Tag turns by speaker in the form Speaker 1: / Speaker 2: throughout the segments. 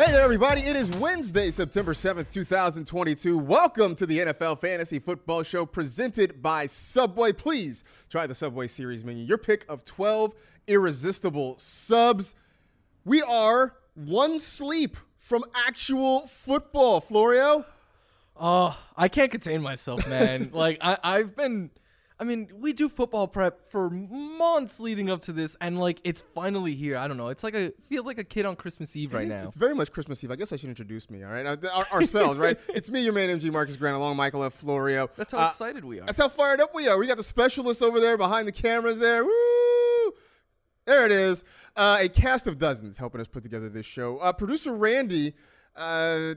Speaker 1: Hey there, everybody. It is Wednesday, September 7th, 2022. Welcome to the NFL Fantasy Football Show presented by Subway. Please try the Subway Series menu. Your pick of 12 irresistible subs. We are one sleep from actual football, Florio.
Speaker 2: Oh, I can't contain myself, man. like I, I've been I mean, we do football prep for months leading up to this, and like it's finally here. I don't know. It's like a feel like a kid on Christmas Eve right
Speaker 1: It's-
Speaker 2: now.
Speaker 1: It's very much Christmas Eve. I guess I should introduce me, all right? Our- ourselves, right? It's me, your man, MG Marcas Grant, along Michael F. Florio.
Speaker 2: That's how
Speaker 1: Uh,
Speaker 2: excited we are.
Speaker 1: That's how fired up we are. We got the specialists over there behind the cameras there. Woo! There it is. Uh, a cast of dozens helping us put together this show. Uh, producer Randy, uh,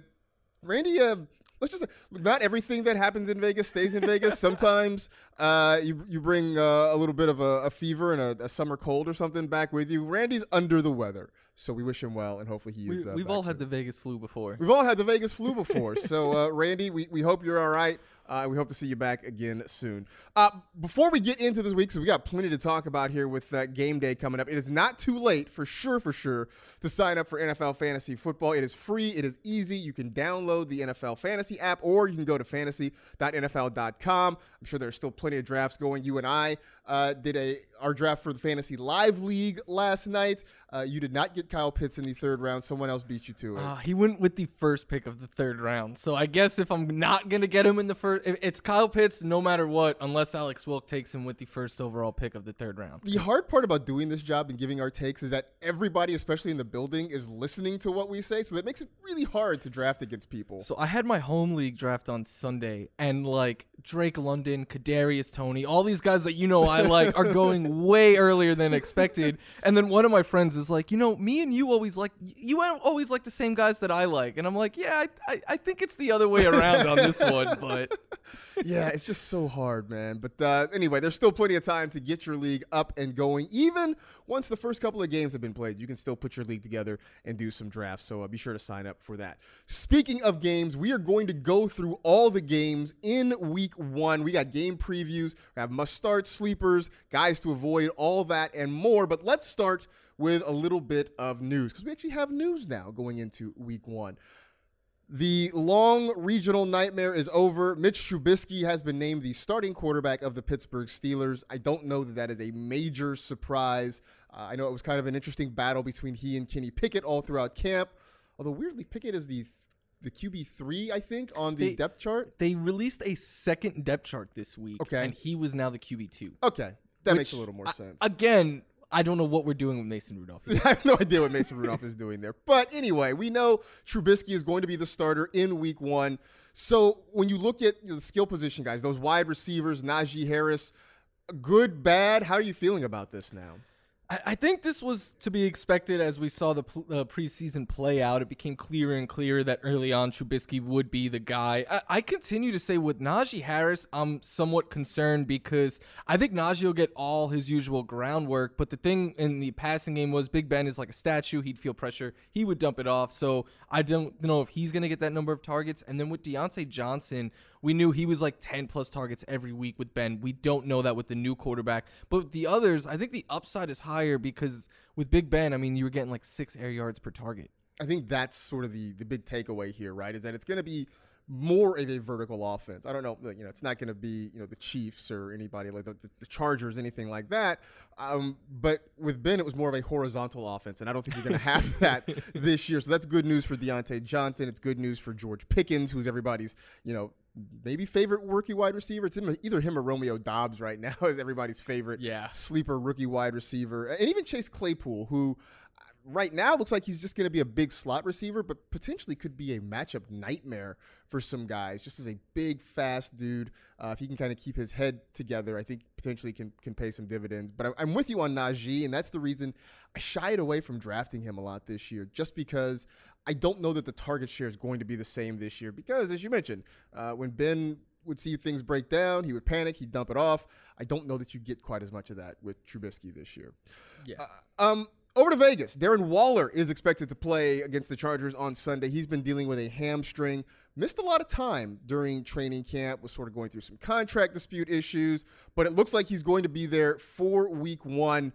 Speaker 1: Randy, uh, let's just not everything that happens in Vegas stays in Vegas. Sometimes uh, you you bring uh, a little bit of a, a fever and a, a summer cold or something back with you. Randy's under the weather, so we wish him well, and hopefully he
Speaker 2: we,
Speaker 1: is. Uh,
Speaker 2: all
Speaker 1: soon.
Speaker 2: had the Vegas flu before.
Speaker 1: We've all had the Vegas flu before. so, uh, Randy, we, we hope you're all right. Uh, we hope to see you back again soon. Uh, before we get into this week, because we got plenty to talk about here with uh, game day coming up, it is not too late for sure, for sure, to sign up for NFL Fantasy Football. It is free, it is easy. You can download the NFL Fantasy app, or you can go to fantasy.nfl.com. I'm sure there's still plenty of drafts going. You and I uh, did a our draft for the Fantasy Live League last night. Uh, you did not get Kyle Pitts in the third round. Someone else beat you to it.
Speaker 2: Uh, he went with the first pick of the third round. So I guess if I'm not gonna get him in the first, it's Kyle Pitts no matter what, unless Alex Wilk takes him with the first overall pick of the third round.
Speaker 1: the hard part about doing this job and giving our takes is that everybody, especially in the building, is listening to what we say. So that makes it really hard to draft against people.
Speaker 2: So I had my home league draft on Sunday, and like Drake London, Kadarius Toney, all these guys that you know I like are going way earlier than expected. And then one of my friends is like, you know, me and you always like you always like the same guys that I like, and I'm like, yeah, I I, I think it's the other way around on this one, but
Speaker 1: yeah, it's just so hard, man. But uh, anyway, there's still plenty of time to get your league up and going. Even once the first couple of games have been played, you can still put your league together and do some drafts. So uh, be sure to sign up for that. Speaking of games, we are going to go through all the games in week one. We got game previews, we have must start sleepers, guys to avoid, all that and more. But let's start with a little bit of news because we actually have news now going into week one. The long regional nightmare is over. Mitch Trubisky has been named the starting quarterback of the Pittsburgh Steelers. I don't know that that is a major surprise. Uh, I know it was kind of an interesting battle between he and Kenny Pickett all throughout camp. Although weirdly, Pickett is the the QB three, I think, on the
Speaker 2: They-
Speaker 1: depth chart.
Speaker 2: they released a second depth chart this week,
Speaker 1: Okay.
Speaker 2: and he was now the QB two.
Speaker 1: Okay, that makes a little more
Speaker 2: I-
Speaker 1: sense.
Speaker 2: Again, I don't know what we're doing with Mason Rudolph.
Speaker 1: I have no idea what Mason Rudolph is doing there. But anyway, we know Trubisky is going to be the starter in week one. So when you look at the skill position guys, those wide receivers, Najee Harris, good, bad, how are you feeling about this now?
Speaker 2: I, think this was to be expected as we saw the pl- uh, preseason play out. It became clearer and clearer that early on Trubisky would be the guy. I, I continue to say with Najee Harris, I'm somewhat concerned because I think Najee will get all his usual groundwork. But the thing in the passing game was Big Ben is like a statue. He'd feel pressure, he would dump it off. So I don't know if he's going to get that number of targets. And then with Diontae Johnson, we knew he was like 10 plus targets every week with Ben. We don't know that with the new quarterback. But the others, I think the upside is higher because with Big Ben, I mean, you were getting like six air yards per target.
Speaker 1: I think that's sort of the the big takeaway here, right? Is that it's going to be more of a vertical offense. I don't know, you know, it's not going to be you know the Chiefs or anybody like the, the, Chargers, anything like that. Um, but with Ben, it was more of a horizontal offense, and I don't think you're going to have that this year. So that's good news for Diontae Johnson. It's good news for George Pickens, who's everybody's you know maybe favorite rookie wide receiver. It's either him or Romeo Doubs right now is everybody's favorite
Speaker 2: Yeah.
Speaker 1: sleeper rookie wide receiver, and even Chase Claypool, who right now looks like he's just going to be a big slot receiver, but potentially could be a matchup nightmare for some guys. Just as a big, fast dude, uh, if he can kind of keep his head together, I think potentially can can pay some dividends. But I'm, I'm with you on Najee, and that's the reason I shied away from drafting him a lot this year, just because I don't know that the target share is going to be the same this year. Because as you mentioned, uh, when Ben would see things break down, he would panic, he'd dump it off. I don't know that you get quite as much of that with Trubisky this year.
Speaker 2: Yeah.
Speaker 1: Uh, um, over to Vegas. Darren Waller is expected to play against the Chargers on Sunday. He's been dealing with a hamstring. Missed a lot of time during training camp, was sort of going through some contract dispute issues, but it looks like he's going to be there for week one.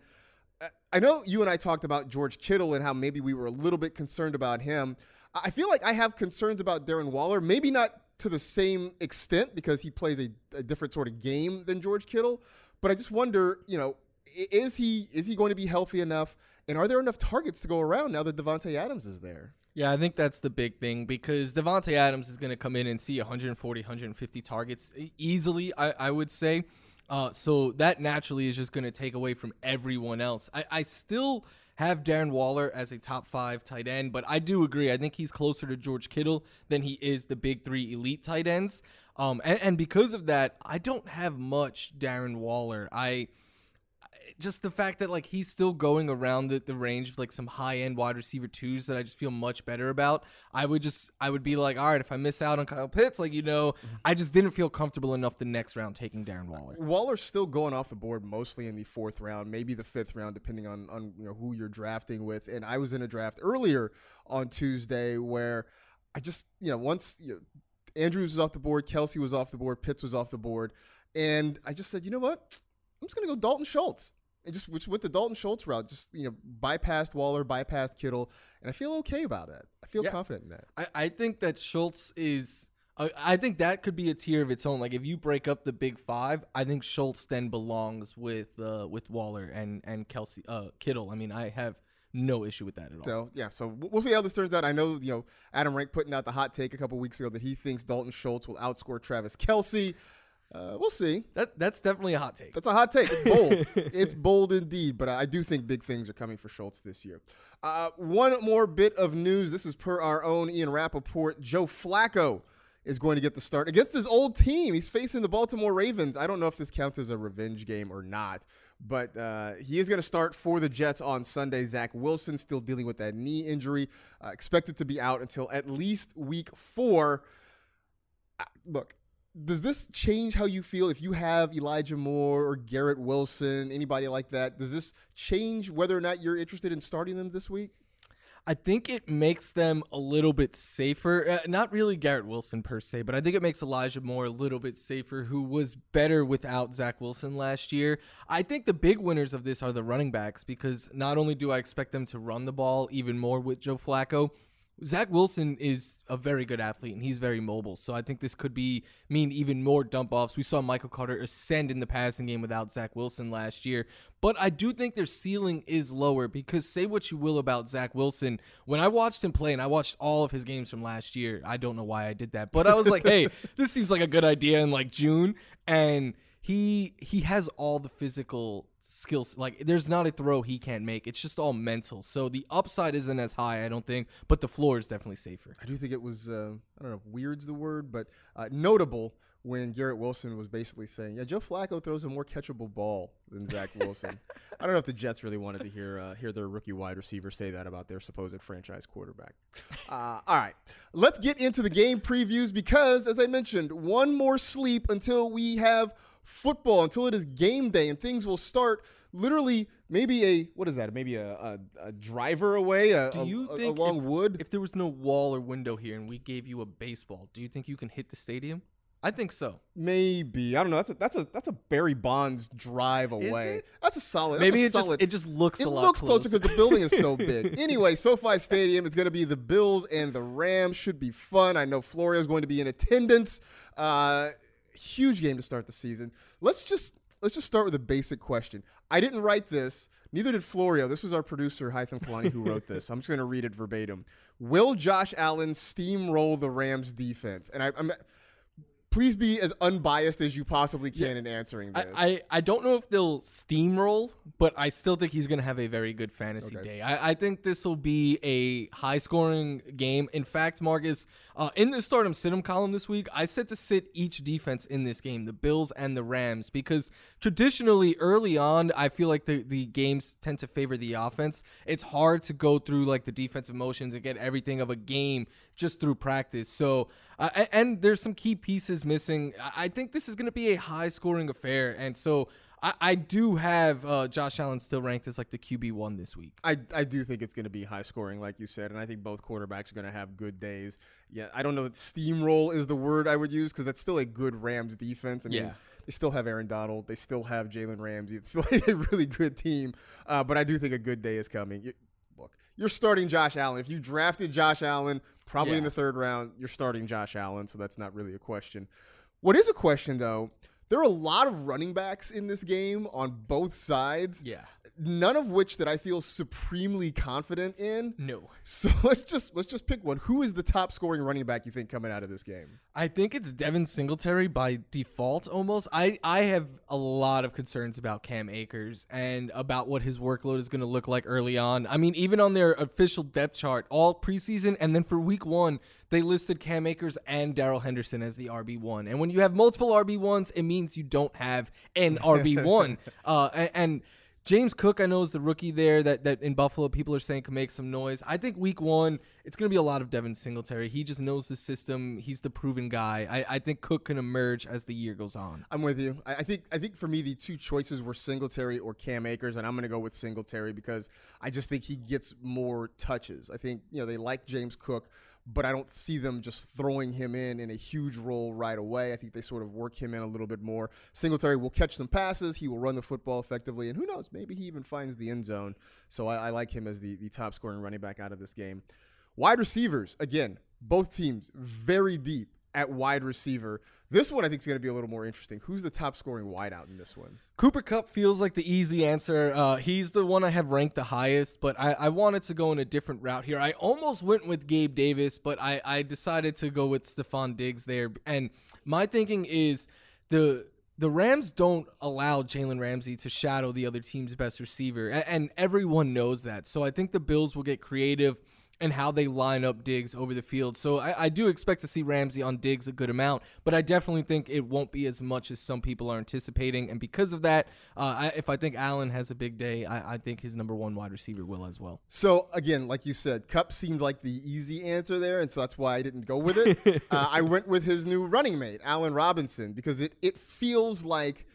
Speaker 1: I know you and I talked about George Kittle and how maybe we were a little bit concerned about him. I I feel like I have concerns about Darren Waller, maybe not to the same extent because he plays a, a different sort of game than George Kittle, but I just wonder, you know, is he is he going to be healthy enough, and are there enough targets to go around now that Davante Adams is there?
Speaker 2: Yeah, I think that's the big thing because Davante Adams is going to come in and see 140, 150 targets easily. I, I would say. Uh, so that naturally is just going to take away from everyone else. I, I still have Darren Waller as a top five tight end, but I do agree. I think he's closer to George Kittle than he is the big three elite tight ends. Um, and, and because of that, I don't have much Darren Waller. I just the fact that like he's still going around the, the range of like some high end wide receiver twos that I just feel much better about. I would just I would be like, all right, if I miss out on Kyle Pitts, like you know, mm-hmm. I just didn't feel comfortable enough the next round taking Darren Waller.
Speaker 1: Uh, Waller's still going off the board mostly in the fourth round, maybe the fifth round, depending on on you know who you're drafting with. And I was in a draft earlier on Tuesday where I just you know once you know, Andrews was off the board, Kelce was off the board, Pitts was off the board, and I just said, you know what, I'm just gonna go Dalton Schultz. And just which with the Dalton Schultz route, just you know, bypassed Waller, bypassed Kittle, and I feel okay about it. I feel
Speaker 2: Yeah.
Speaker 1: confident in that.
Speaker 2: I, I think that Schultz is I, I think that could be a tier of its own. Like if you break up the big five, I think Schultz then belongs with uh, with Waller and and Kelce uh, Kittle. I mean, I have no issue with that at all.
Speaker 1: So yeah, so we'll see how this turns out. I know you know Adam Rank putting out the hot take a couple weeks ago that he thinks Dalton Schultz will outscore Travis Kelce. Uh, we'll see.
Speaker 2: That that's definitely a hot take.
Speaker 1: That's a hot take. It's bold. it's bold indeed, but I do think big things are coming for Schultz this year. Uh, one more bit of news. This is per our own Ian Rapoport. Joe Flacco is going to get the start against his old team. He's facing the Baltimore Ravens. I don't know if this counts as a revenge game or not, but uh, he is going to start for the Jets on Sunday. Zach Wilson still dealing with that knee injury, uh, expected to be out until at least week four. Uh, look, does this change how you feel if you have Elijah Moore or Garrett Wilson, anybody like that? Does this change whether or not you're interested in starting them this week?
Speaker 2: I think it makes them a little bit safer. Uh, not really Garrett Wilson per se, but I think it makes Elijah Moore a little bit safer, who was better without Zach Wilson last year. I think the big winners of this are the running backs because not only do I expect them to run the ball even more with Joe Flacco, Zach Wilson is a very good athlete and he's very mobile. So I think this could be mean even more dump offs. We saw Michael Carter ascend in the passing game without Zach Wilson last year. But I do think their ceiling is lower because say what you will about Zach Wilson. When I watched him play and I watched all of his games from last year, I don't know why I did that, but I was like, hey, this seems like a good idea in like June. And he he has all the physical skills. Like there's not a throw he can't make. It's just all mental. So the upside isn't as high, I don't think, but the floor is definitely safer.
Speaker 1: I do think it was uh, I don't know if weird's the word, but uh, notable when Garrett Wilson was basically saying, "Yeah, Joe Flacco throws a more catchable ball than Zach Wilson." I don't know if the Jets really wanted to hear uh, hear their rookie wide receiver say that about their supposed franchise quarterback. Uh, all right, let's get into the game previews because, as I mentioned, one more sleep until we have football until it is game day and things will start literally maybe a what is that maybe a, a, a driver away a,
Speaker 2: do you
Speaker 1: a,
Speaker 2: think
Speaker 1: along
Speaker 2: if,
Speaker 1: wood
Speaker 2: if there was no wall or window here and we gave you a baseball do you think you can hit the stadium I think so.
Speaker 1: Maybe I don't know. That's a that's a that's a Barry Bonds drive away. That's a solid.
Speaker 2: Maybe
Speaker 1: it
Speaker 2: solid, just it just looks
Speaker 1: it
Speaker 2: a
Speaker 1: lot looks closer because the building is so big. anyway, SoFi Stadium is going to be the Bills and the Rams. Should be fun. I know Florio is going to be in attendance. Uh, huge game to start the season. Let's just let's just start with a basic question. I didn't write this. Neither did Florio. This was our producer, Hytham Kalani, who wrote this. I'm just going to read it verbatim. Will Josh Allen steamroll the Rams defense? And I, I'm please be as unbiased as you possibly can yeah, in answering this.
Speaker 2: I, I, I, don't know if they'll steamroll, but I still think he's going to have a very good fantasy okay. day. I, I think this will be a high scoring game. In fact, Marcas, uh, in the start 'em sit 'em column this week, I said to sit each defense in this game, the Bills and the Rams, because traditionally early on, I feel like the, the games tend to favor the offense. It's hard to go through like the defensive motions and get everything of a game just through practice. So, uh, and there's some key pieces missing. I think this is going to be a high scoring affair. And so I, I do have uh, Josh Allen still ranked as like the QB one this week.
Speaker 1: I, I do think it's going to be high scoring, like you said, and I think both quarterbacks are going to have good days. Yeah, I don't know that steamroll is the word I would use because that's still a good Rams defense. I mean, yeah. They still have Aaron Donald. They still have Jalen Ramsey. It's still a really good team. Uh, but I do think a good day is coming. You, look, you're starting Josh Allen. If you drafted Josh Allen probably yeah. in the third round. You're starting Josh Allen, so that's not really a question. What is a question, though, there are a lot of running backs in this game on both sides.
Speaker 2: Yeah
Speaker 1: none of which that I feel supremely confident in.
Speaker 2: No.
Speaker 1: So let's just let's just pick one. Who is the top scoring running back you think coming out of this game?
Speaker 2: I think it's Devin Singletary by default almost. I I have a lot of concerns about Cam Akers and about what his workload is going to look like early on. I mean, even on their official depth chart, all preseason and then for week 1, they listed Cam Akers and Darrell Henderson as the RB1. And when you have multiple RB1s, it means you don't have an RB1. uh, and, and James Cook, I know, is the rookie there that, that in Buffalo people are saying can make some noise. I think week one, it's going to be a lot of Devin Singletary. He just knows the system. He's the proven guy. I, I think Cook can emerge as the year goes on.
Speaker 1: I'm with you. I, I think I think for me the two choices were Singletary or Cam Akers, and I'm going to go with Singletary because I just think he gets more touches. I think you know they like James Cook but I don't see them just throwing him in in a huge role right away. I think they sort of work him in a little bit more. Singletary will catch some passes. He will run the football effectively. And who knows, maybe he even finds the end zone. So I, I like him as the, the top scoring running back out of this game. Wide receivers, again, both teams very deep. at wide receiver. This one I think is going to be a little more interesting. Who's the top scoring wideout in this one?
Speaker 2: Cooper Kupp feels like the easy answer. Uh, he's the one I have ranked the highest, but I, I wanted to go in a different route here. I almost went with Gabe Davis, but I, I decided to go with Stefon Diggs there. And my thinking is the the Rams don't allow Jalen Ramsey to shadow the other team's best receiver, and everyone knows that. So I think the Bills will get creative and how they line up Diggs over the field. So I, I, do expect to see Ramsey on Diggs a good amount, but I definitely think it won't be as much as some people are anticipating. And because of that, uh, I, if I think Allen has a big day, I, I, think his number one wide receiver will as well.
Speaker 1: So again, like you said, Kupp seemed like the easy answer there, and so that's why I didn't go with it. uh, I went with his new running mate, Allen Robinson, because it it feels like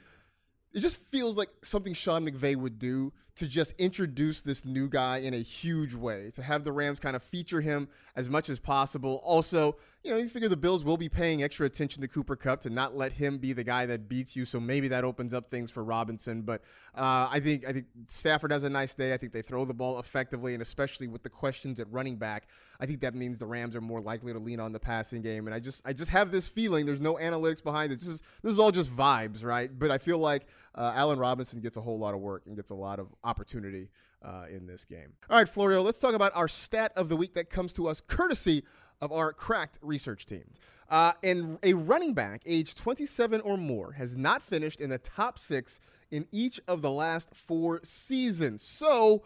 Speaker 1: it just feels like something Sean McVay would do to just introduce this new guy in a huge way, to have the Rams kind of feature him as much as possible. Also, you know, you figure the Bills will be paying extra attention to Cooper Kupp to not let him be the guy that beats you. So maybe that opens up things for Robinson. But uh, I think I think Stafford has a nice day. I think they throw the ball effectively, and especially with the questions at running back, I think that means the Rams are more likely to lean on the passing game. And I just I just have this feeling there's no analytics behind it. This is this is all just vibes, right? But I feel like uh, Allen Robinson gets a whole lot of work and gets a lot of opportunity uh, in this game. All right, Florio, let's talk about our stat of the week that comes to us courtesy of our cracked research team. Uh, and a running back age 27 or more has not finished in the top six in each of the last four seasons. So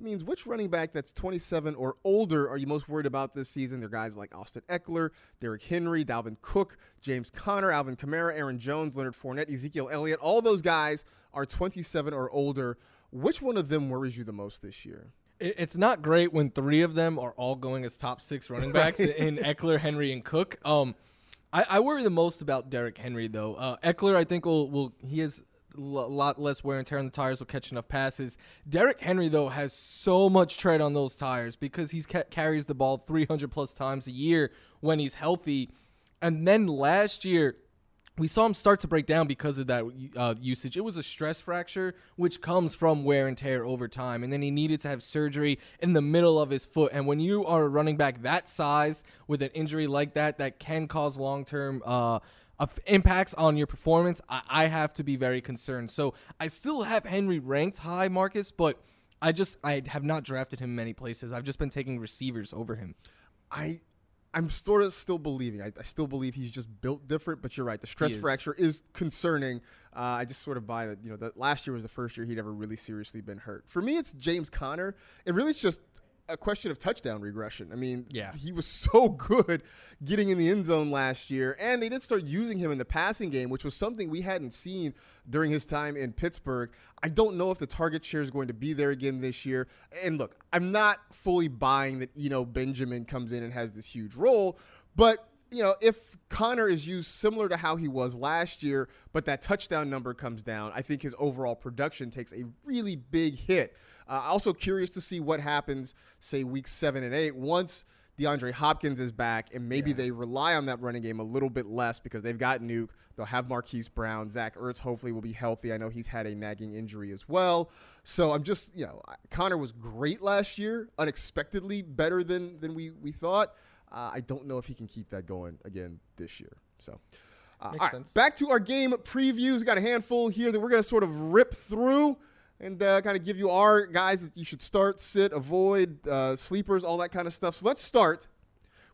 Speaker 1: that means which running back that's 27 or older are you most worried about this season? They're guys like Austin Ekeler, Derrick Henry, Dalvin Cook, James Conner, Alvin Kamara, Aaron Jones, Leonard Fournette, Ezekiel Elliott. All those guys are 27 or older. Which one of them worries you the most this year?
Speaker 2: it's not great when three of them are all going as top six running backs in Eckler, Henry, and Cook. Um, I, I, worry the most about Derrick Henry though. Uh, Ekeler, I think will will he has a lot less wear and tear on the tires will catch enough passes. Derrick Henry though has so much tread on those tires because he's ca- carries the ball 300 plus times a year when he's healthy. And then last year we saw him start to break down because of that uh, usage. It was a stress fracture, which comes from wear and tear over time. And then he needed to have surgery in the middle of his foot. And when you are a running back that size with an injury like that, that can cause long term uh, impacts on your performance, I-, I have to be very concerned. So I still have Henry ranked high, Marcas, but I just I have not drafted him many places. I've just been taking receivers over him.
Speaker 1: I I'm sort of still believing. I, I, still believe he's just built different. But you're right. The stress is. fracture is concerning. Uh, I just sort of buy that. You know, that last year was the first year he'd ever really seriously been hurt. For me, it's James Conner. It really is just a question of touchdown regression. I mean, yeah. he was so good getting in the end zone last year, and they did start using him in the passing game, which was something we hadn't seen during his time in Pittsburgh. I don't know if the target share is going to be there again this year. And look, I'm not fully buying that Eno Benjamin comes in and has this huge role, but you know, if Conner is used similar to how he was last year, but that touchdown number comes down, I think his overall production takes a really big hit. Uh, also curious to see what happens, say week seven and eight, once DeAndre Hopkins is back, and maybe yeah. they rely on that running game a little bit less because they've got Nuke. They'll have Marquise Brown. Zach Ertz hopefully will be healthy. I know he's had a nagging injury as well. So I'm just, you know, Conner was great last year, unexpectedly better than than we we thought. Uh, I don't know if he can keep that going again this year. So. Uh, all right, sense. back to our game previews. We got a handful here that we're going to sort of rip through and uh, kind of give you our guys that you should start, sit, avoid, uh, sleepers, all that kind of stuff. So let's start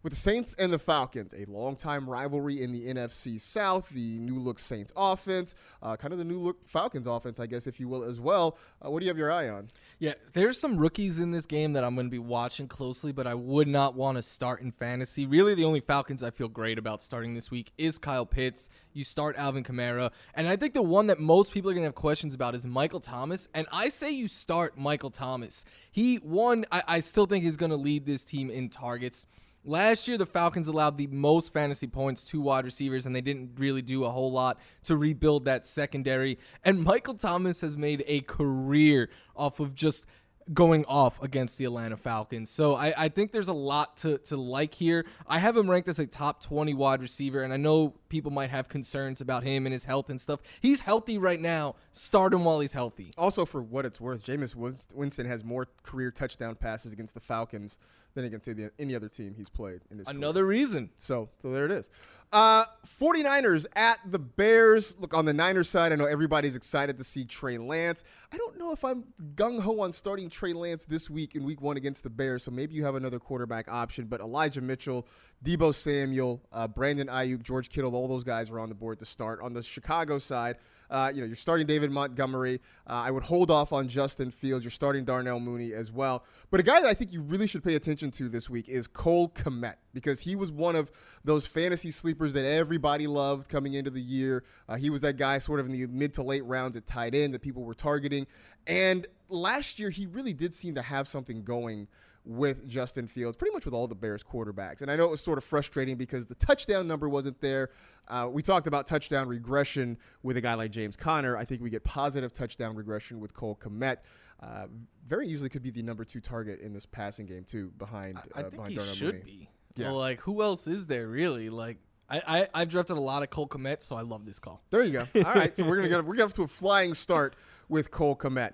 Speaker 1: with the Saints and the Falcons, a long-time rivalry in the NFC South, the new look Saints offense, uh, kind of the new look Falcons offense, I guess, if you will, as well. Uh, what do you have your eye on?
Speaker 2: Yeah, there's some rookies in this game that I'm going to be watching closely, but I would not want to start in fantasy. Really, the only Falcons I feel great about starting this week is Kyle Pitts. You start Alvin Kamara, and I think the one that most people are going to have questions about is Michael Thomas, and I say you start Michael Thomas. He, one, I, I still think he's going to lead this team in targets. Last year, the Falcons allowed the most fantasy points to wide receivers, and they didn't really do a whole lot to rebuild that secondary. And Michael Thomas has made a career off of just going off against the Atlanta Falcons. So I, I think there's a lot to, to like here. I have him ranked as a top 20 wide receiver, and I know people might have concerns about him and his health and stuff. He's healthy right now. Start him while he's healthy.
Speaker 1: Also, for what it's worth, Jameis Winston has more career touchdown passes against the Falcons than against any other team he's played in his
Speaker 2: Another
Speaker 1: career.
Speaker 2: reason.
Speaker 1: So, so there it is. Uh, 49ers at the Bears. Look, on the Niners side, I know everybody's excited to see Trey Lance. I don't know if I'm gung ho on starting Trey Lance this week in week one against the Bears, so maybe you have another quarterback option. But Elijah Mitchell, Deebo Samuel, uh, Brandon Aiyuk, George Kittle, all those guys are on the board to start. On the Chicago side, uh, you know, you're starting David Montgomery. Uh, I would hold off on Justin Fields. You're starting Darnell Mooney as well. But a guy that I think you really should pay attention to this week is Cole Kmet because he was one of those fantasy sleepers that everybody loved coming into the year. Uh, he was that guy sort of in the mid to late rounds at tight end that people were targeting. And last year, he really did seem to have something going with Justin Fields, pretty much with all the Bears quarterbacks. And I know it was sort of frustrating because the touchdown number wasn't there. Uh, we talked about touchdown regression with a guy like James Conner. I think we get positive touchdown regression with Cole Kmet. Uh, very easily could be the number two target in this passing game too, behind.
Speaker 2: I
Speaker 1: uh,
Speaker 2: think
Speaker 1: behind
Speaker 2: he
Speaker 1: Darnell
Speaker 2: should
Speaker 1: Mooney.
Speaker 2: be.
Speaker 1: Yeah.
Speaker 2: Well, like who else is there really? Like I, I I've drafted a lot of Cole Kmet, so I love this call.
Speaker 1: There you go. All right, so we're gonna get we're gonna have to a flying start with Cole Kmet.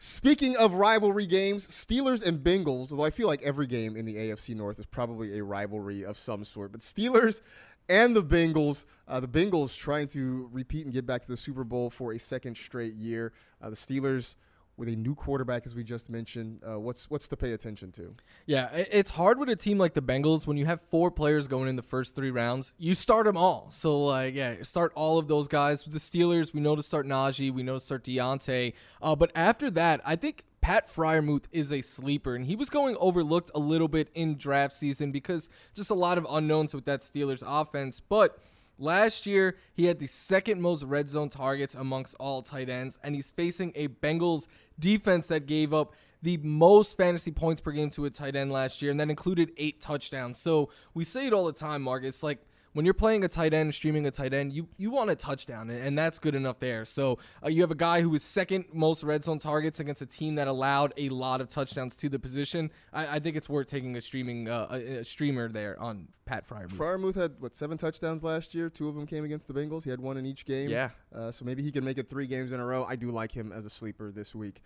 Speaker 1: Speaking of rivalry games, Steelers and Bengals. Although I feel like every game in the AFC North is probably a rivalry of some sort, but Steelers and the Bengals. Uh, the Bengals trying to repeat and get back to the Super Bowl for a second straight year. Uh, the Steelers with a new quarterback, as we just mentioned. Uh, what's what's to pay attention to?
Speaker 2: Yeah, it's hard with a team like the Bengals when you have four players going in the first three rounds. You start them all. So like, yeah, start all of those guys. With the Steelers, we know to start Najee, we know to start Diontae. Uh, but after that, I think Pat Freiermuth is a sleeper, and he was going overlooked a little bit in draft season because just a lot of unknowns with that Steelers offense. But Last year, he had the second most red zone targets amongst all tight ends, and he's facing a Bengals defense that gave up the most fantasy points per game to a tight end last year, and that included eight touchdowns. So we say it all the time, Mark. It's like when you're playing a tight end, streaming a tight end, you, you want a touchdown, and, and that's good enough there. So uh, you have a guy who was second most red zone targets against a team that allowed a lot of touchdowns to the position. I, I think it's worth taking a streaming uh, a, a streamer there on Pat Fryer.
Speaker 1: Freiermuth had what seven touchdowns last year. Two of them came against the Bengals. He had one in each game.
Speaker 2: Yeah.
Speaker 1: Uh, so maybe he can make it three games in a row. I do like him as a sleeper this week.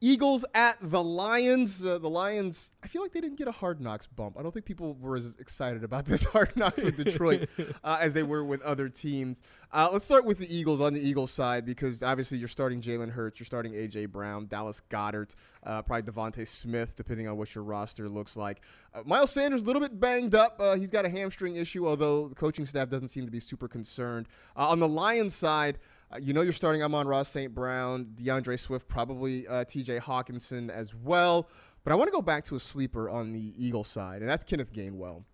Speaker 1: Eagles at the Lions. Uh, the Lions, I feel like they didn't get a hard knocks bump. I don't think people were as excited about this hard knocks with Detroit uh, as they were with other teams. Uh, let's start with the Eagles on the Eagles side because obviously you're starting Jalen Hurts, you're starting A.J. Brown, Dallas Goedert, uh, probably DeVonta Smith, depending on what your roster looks like. Uh, Miles Sanders, a little bit banged up. Uh, he's got a hamstring issue, although the coaching staff doesn't seem to be super concerned. Uh, on the Lions side, uh, you know you're starting Amon-Ra St. Brown, D'Andre Swift, probably uh, TJ Hockenson as well. But I want to go back to a sleeper on the Eagle side, and that's Kenneth Gainwell.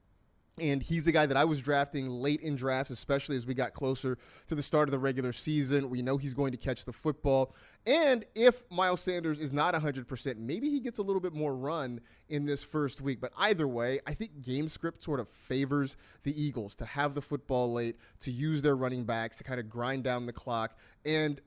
Speaker 1: And he's the guy that I was drafting late in drafts, especially as we got closer to the start of the regular season. We know he's going to catch the football. And if Miles Sanders is not 100%, maybe he gets a little bit more run in this first week. But either way, I think game script sort of favors the Eagles to have the football late, to use their running backs, to kind of grind down the clock. And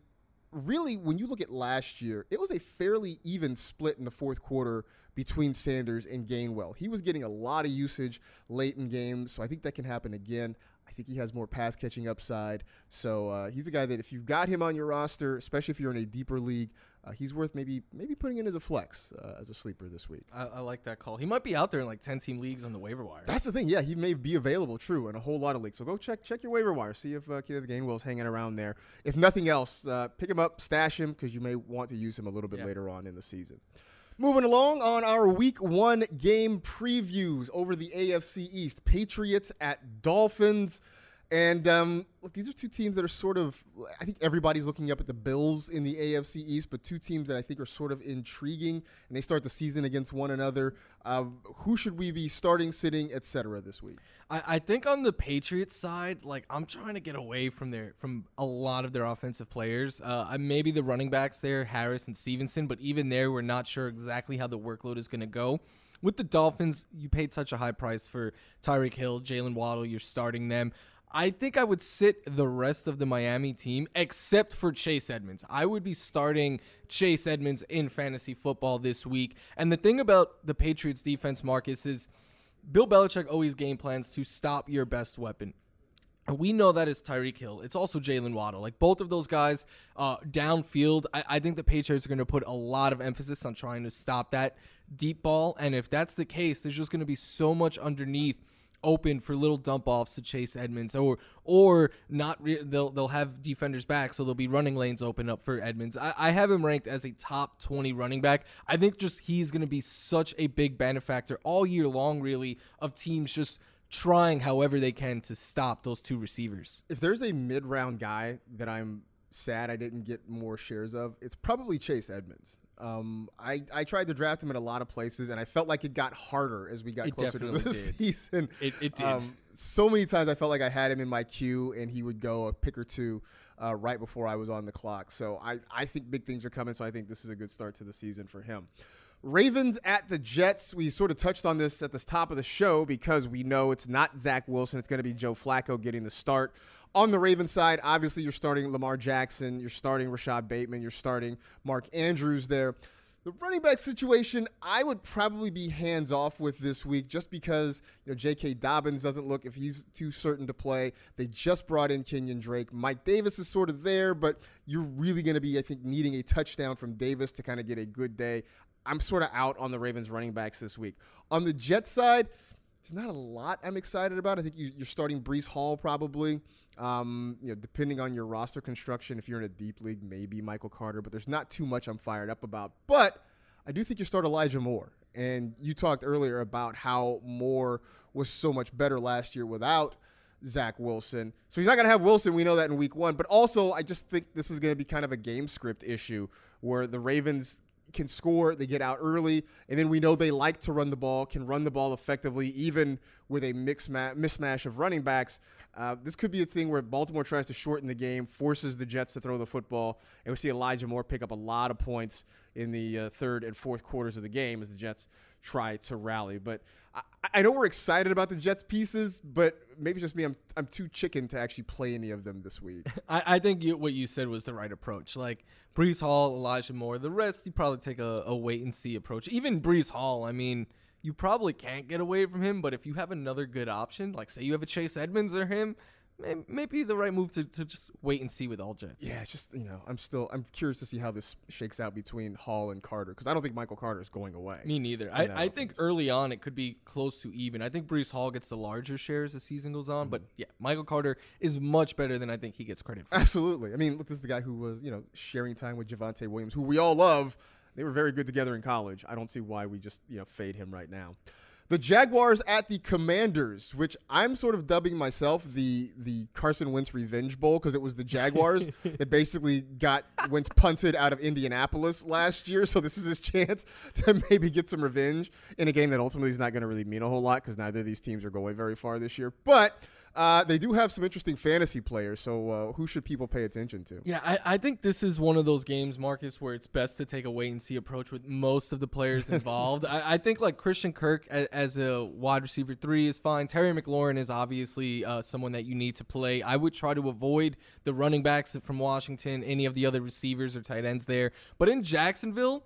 Speaker 1: really, when you look at last year, it was a fairly even split in the fourth quarter between Sanders and Gainwell. He was getting a lot of usage late in games, so I think that can happen again. I think he has more pass catching upside. So uh, he's a guy that if you've got him on your roster, especially if you're in a deeper league, uh, he's worth maybe maybe putting in as a flex uh, as a sleeper this week.
Speaker 2: I, I like that call. He might be out there in like 10 team leagues on the waiver wire.
Speaker 1: That's the thing. Yeah, he may be available. True, in a whole lot of leagues. So go check check your waiver wire. See if uh, Kenneth Gainwell's hanging around there. If nothing else, uh, pick him up, stash him because you may want to use him a little bit
Speaker 2: Yeah.
Speaker 1: later on in the season. Moving along on our week one game previews over the AFC East Patriots at Dolphins. And um, look, these are two teams that are sort of, I think everybody's looking up at the Bills in the AFC East, but two teams that I think are sort of intriguing. And they start the season against one another. Uh, who should we be starting, sitting, etc. this week?
Speaker 2: I, I think on the Patriots side, like I'm trying to get away from their from a lot of their offensive players. Uh, maybe the running backs there, Harris and Stevenson, but even there, we're not sure exactly how the workload is going to go. With the Dolphins, you paid such a high price for Tyreek Hill, Jaylen Waddle. You're starting them. I think I would sit the rest of the Miami team except for Chase Edmonds. I would be starting Chase Edmonds in fantasy football this week. And the thing about the Patriots defense, Marcas, is Bill Belichick always game plans to stop your best weapon. We know that is Tyreek Hill. It's also Jaylen Waddle. Like both of those guys uh, downfield, I, I think the Patriots are going to put a lot of emphasis on trying to stop that deep ball. And if that's the case, there's just going to be so much underneath open for little dump offs to Chase Edmonds, or or not. Re- they'll they'll have defenders back, so there'll be running lanes open up for Edmonds. I, I have him ranked as a top twenty running back. I think just he's going to be such a big benefactor all year long, really, of teams just trying however they can to stop those two receivers.
Speaker 1: If there's a mid round guy that I'm sad I didn't get more shares of, it's probably Chase Edmonds. Um, I, I tried to draft him in a lot of places, and I felt like it got harder as we got
Speaker 2: It
Speaker 1: closer to the
Speaker 2: did.
Speaker 1: season.
Speaker 2: It- it did.
Speaker 1: Um, so many times I felt like I had him in my queue, and he would go a pick or two uh, right before I was on the clock. So I, I think big things are coming. So I think this is a good start to the season for him. Ravens at the Jets. We sort of touched on this at the top of the show because we know it's not Zach Wilson. It's going to be Joe Flacco getting the start. On the Ravens side, obviously you're starting Lamar Jackson, you're starting Rashod Bateman, you're starting Mark Andrews there. The running back situation, I would probably be hands off with this week just because you know J.K. Dobbins doesn't look if he's too certain to play. They just brought in Kenyon Drake. Mike Davis is sort of there, but you're really going to be, I think, needing a touchdown from Davis to kind of get a good day. I'm sort of out on the Ravens running backs this week. On the Jets side, there's not a lot I'm excited about. I think you, you're starting Breece Hall probably. Um, you know, depending on your roster construction, if you're in a deep league, maybe Michael Carter. But there's not too much I'm fired up about. But I do think you start Elijah Moore. And you talked earlier about how Moore was so much better last year without Zach Wilson. So he's not going to have Wilson. We know that in week one. But also, I just think this is going to be kind of a game script issue where the Ravens can score, they get out early, and then we know they like to run the ball, can run the ball effectively, even with a mix ma- mismatch of running backs. Uh, this could be a thing where Baltimore tries to shorten the game, forces the Jets to throw the football, and we see Elijah Moore pick up a lot of points in the uh, third and fourth quarters of the game as the Jets try to rally. But I, I know we're excited about the Jets pieces, but maybe just me. I'm I'm too chicken to actually play any of them this week.
Speaker 2: I, I think you, what you said was the right approach. Like Breece Hall, Elijah Moore, the rest you probably take a, a wait and see approach. Even Breece Hall, I mean, you probably can't get away from him. But if you have another good option, like say you have a Chase Edmonds or him, may, maybe the right move to, to just wait and see with all Jets.
Speaker 1: Yeah, it's just you know, I'm still I'm curious to see how this shakes out between Hall and Carter because I don't think Michael Carter is going away.
Speaker 2: Me neither. I, I think
Speaker 1: offense.
Speaker 2: early on it could be close to even. I think Breece Hall gets the larger share as the season goes on, but mm-hmm. yeah, Michael Carter is much better than I think he gets credit for.
Speaker 1: Absolutely. I mean, look, this is the guy who was you know sharing time with Javonte Williams, who we all love. They were very good together in college. I don't see why we just you know fade him right now. The Jaguars at the Commanders, which I'm sort of dubbing myself the the Carson Wentz Revenge Bowl because it was the Jaguars that basically got Wentz punted out of Indianapolis last year. So this is his chance to maybe get some revenge in a game that ultimately is not going to really mean a whole lot because neither of these teams are going very far this year. But uh, they do have some interesting fantasy players. So uh, who should people pay attention to?
Speaker 2: Yeah, I, I think this is one of those games, Marcas, where it's best to take a wait and see approach with most of the players involved. I, I think like Christian Kirk as, as a wide receiver three is fine. Terry McLaurin is obviously uh, someone that you need to play. I would try to avoid the running backs from Washington, any of the other receivers or tight ends there. But in Jacksonville,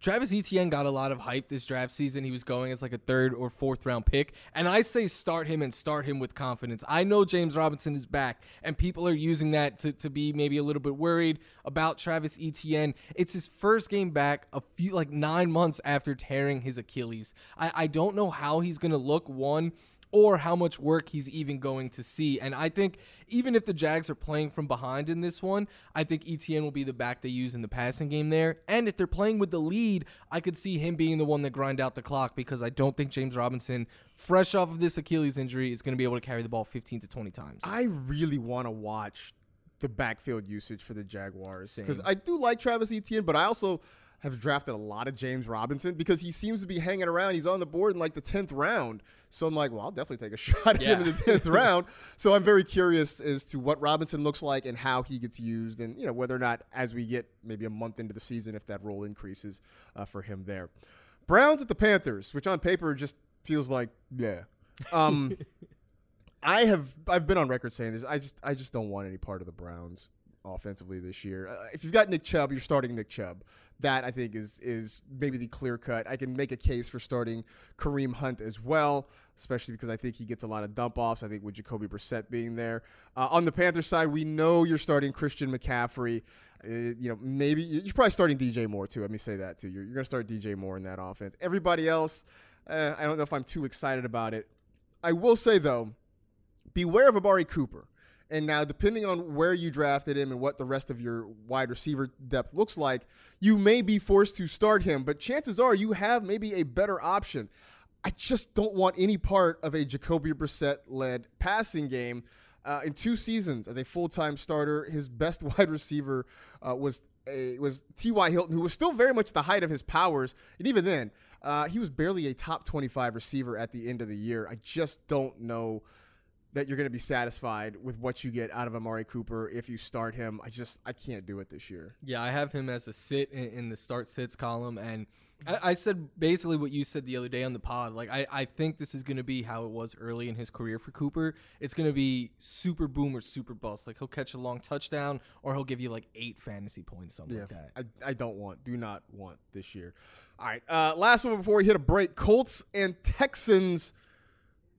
Speaker 2: Travis Etienne got a lot of hype this draft season. He was going as like a third or fourth round pick. And I say start him and start him with confidence. I know James Robinson is back, and people are using that to, to be maybe a little bit worried about Travis Etienne. It's his first game back a few like nine months after tearing his Achilles. I, I don't know how he's gonna look one or how much work he's even going to see. And I think even if the Jags are playing from behind in this one, I think Etienne will be the back they use in the passing game there. And if they're playing with the lead, I could see him being the one that grind out the clock because I don't think James Robinson, fresh off of this Achilles injury, is going to be able to carry the ball 15 to 20 times.
Speaker 1: I really want to watch the backfield usage for the Jaguars because I do like Travis Etienne, but I also have drafted a lot of James Robinson because he seems to be hanging around. He's on the board in like the tenth round, so I'm like, well, I'll definitely take a shot at him in the tenth round. So I'm very curious as to what Robinson looks like and how he gets used, and you know whether or not as we get maybe a month into the season, if that role increases uh, for him there. Browns at the Panthers, which on paper just feels like yeah. Um, I have I've been on record saying this. I just I just don't want any part of the Browns offensively this year. Uh, if you've got Nick Chubb, you're starting Nick Chubb. That I think is is maybe the clear cut. I can make a case for starting Kareem Hunt as well, especially because I think he gets a lot of dump offs. I think with Jacoby Brissett being there. Uh, on the Panthers side, we know you're starting Christian McCaffrey. Uh, you know, maybe you're probably starting DJ Moore too. Let me say that too. You're, you're going to start DJ Moore in that offense. Everybody else, uh, I don't know if I'm too excited about it. I will say though, beware of Amari Cooper. And now, depending on where you drafted him and what the rest of your wide receiver depth looks like, you may be forced to start him. But chances are you have maybe a better option. I just don't want any part of a Jacoby Brissett led passing game. Uh, in two seasons as a full time starter, his best wide receiver uh, was a, was T.Y. Hilton, who was still very much the height of his powers. And even then, uh, he was barely a top 25 receiver at the end of the year. I just don't know that you're going to be satisfied with what you get out of Amari Cooper if you start him. I just I can't do it this year.
Speaker 2: Yeah, I have him as a sit in, in the start sits column, and I, I, said basically what you said the other day on the pod. Like I, I think this is going to be how it was early in his career for Cooper. It's going to be super boom or super bust. Like he'll catch a long touchdown, or he'll give you like eight fantasy points, something
Speaker 1: yeah,
Speaker 2: like that.
Speaker 1: I, I don't want, do not want this year. All right, uh, last one before we hit a break: Colts and Texans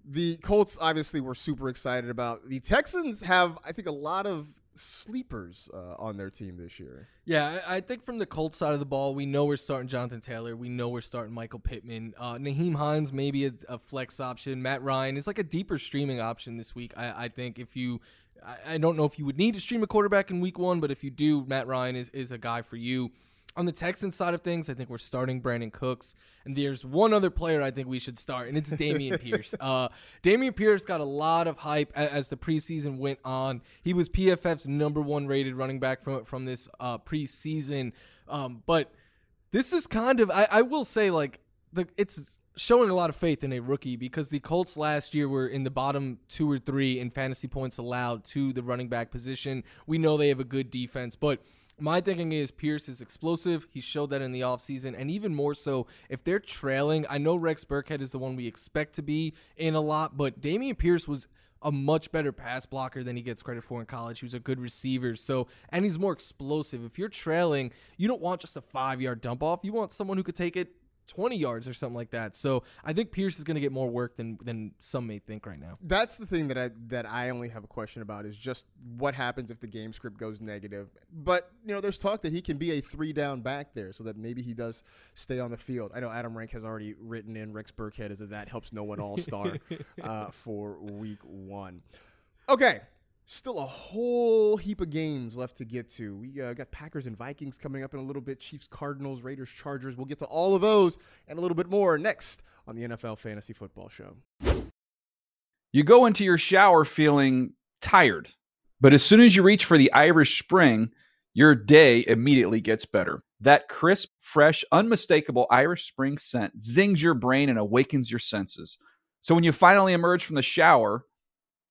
Speaker 1: the Colts obviously were super excited about. The Texans have, I think, a lot of sleepers uh, on their team this year.
Speaker 2: Yeah, I, think from the Colts side of the ball, we know we're starting Jonathan Taylor. We know we're starting Michael Pittman. Uh, Nyheim Hines maybe a, a, flex option. Matt Ryan is like a deeper streaming option this week. I, I think if you, I, I, don't know if you would need to stream a quarterback in week one, but if you do, Matt Ryan is, is a guy for you. On the Texans side of things, I think we're starting Brandin Cooks. And there's one other player I think we should start, and it's Dameon Pierce. Uh, Dameon Pierce got a lot of hype as, as, the preseason went on. He was PFF's number one rated running back from, from this uh, preseason. Um, but this is kind of, I, I will say, like, the it's showing a lot of faith in a rookie because the Colts last year were in the bottom two or three in fantasy points allowed to the running back position. We know they have a good defense, but – my thinking is Pierce is explosive. He showed that in the offseason. And even more so, if they're trailing, I know Rex Burkhead is the one we expect to be in a lot, but Dameon Pierce was a much better pass blocker than he gets credit for in college. He was a good receiver. So, and he's more explosive. If you're trailing, you don't want just a five yard dump off. You want someone who could take it 20 yards or something like that. So I think Pierce is going to get more work than than some may think right now.
Speaker 1: That's the thing that I that I only have a question about is just what happens if the game script goes negative. But you know, there's talk that he can be a three down back there, so that maybe he does stay on the field. I know Adam Rank has already written in Rex Burkhead as a that helps no one all star uh, for week one. Okay, Still a whole heap of games left to get to. We uh, got Packers and Vikings coming up in a little bit, Chiefs, Cardinals, Raiders, Chargers. We'll get to all of those and a little bit more next on the NFL Fantasy Football Show.
Speaker 3: You go into your shower feeling tired, but as soon as you reach for the Irish Spring, your day immediately gets better. That crisp, fresh, unmistakable Irish Spring scent zings your brain and awakens your senses. So when you finally emerge from the shower,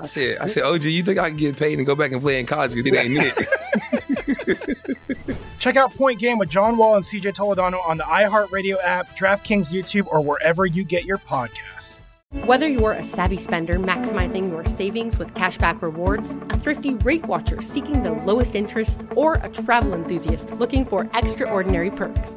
Speaker 4: I said, I said, OG, you think I can get paid and go back and play in college because it ain't it?
Speaker 5: Check out Point Game with John Wall and CJ Toledano on the iHeartRadio app, DraftKings YouTube, or wherever you get your podcasts.
Speaker 6: Whether you're a savvy spender maximizing your savings with cashback rewards, a thrifty rate watcher seeking the lowest interest, or a travel enthusiast looking for extraordinary perks,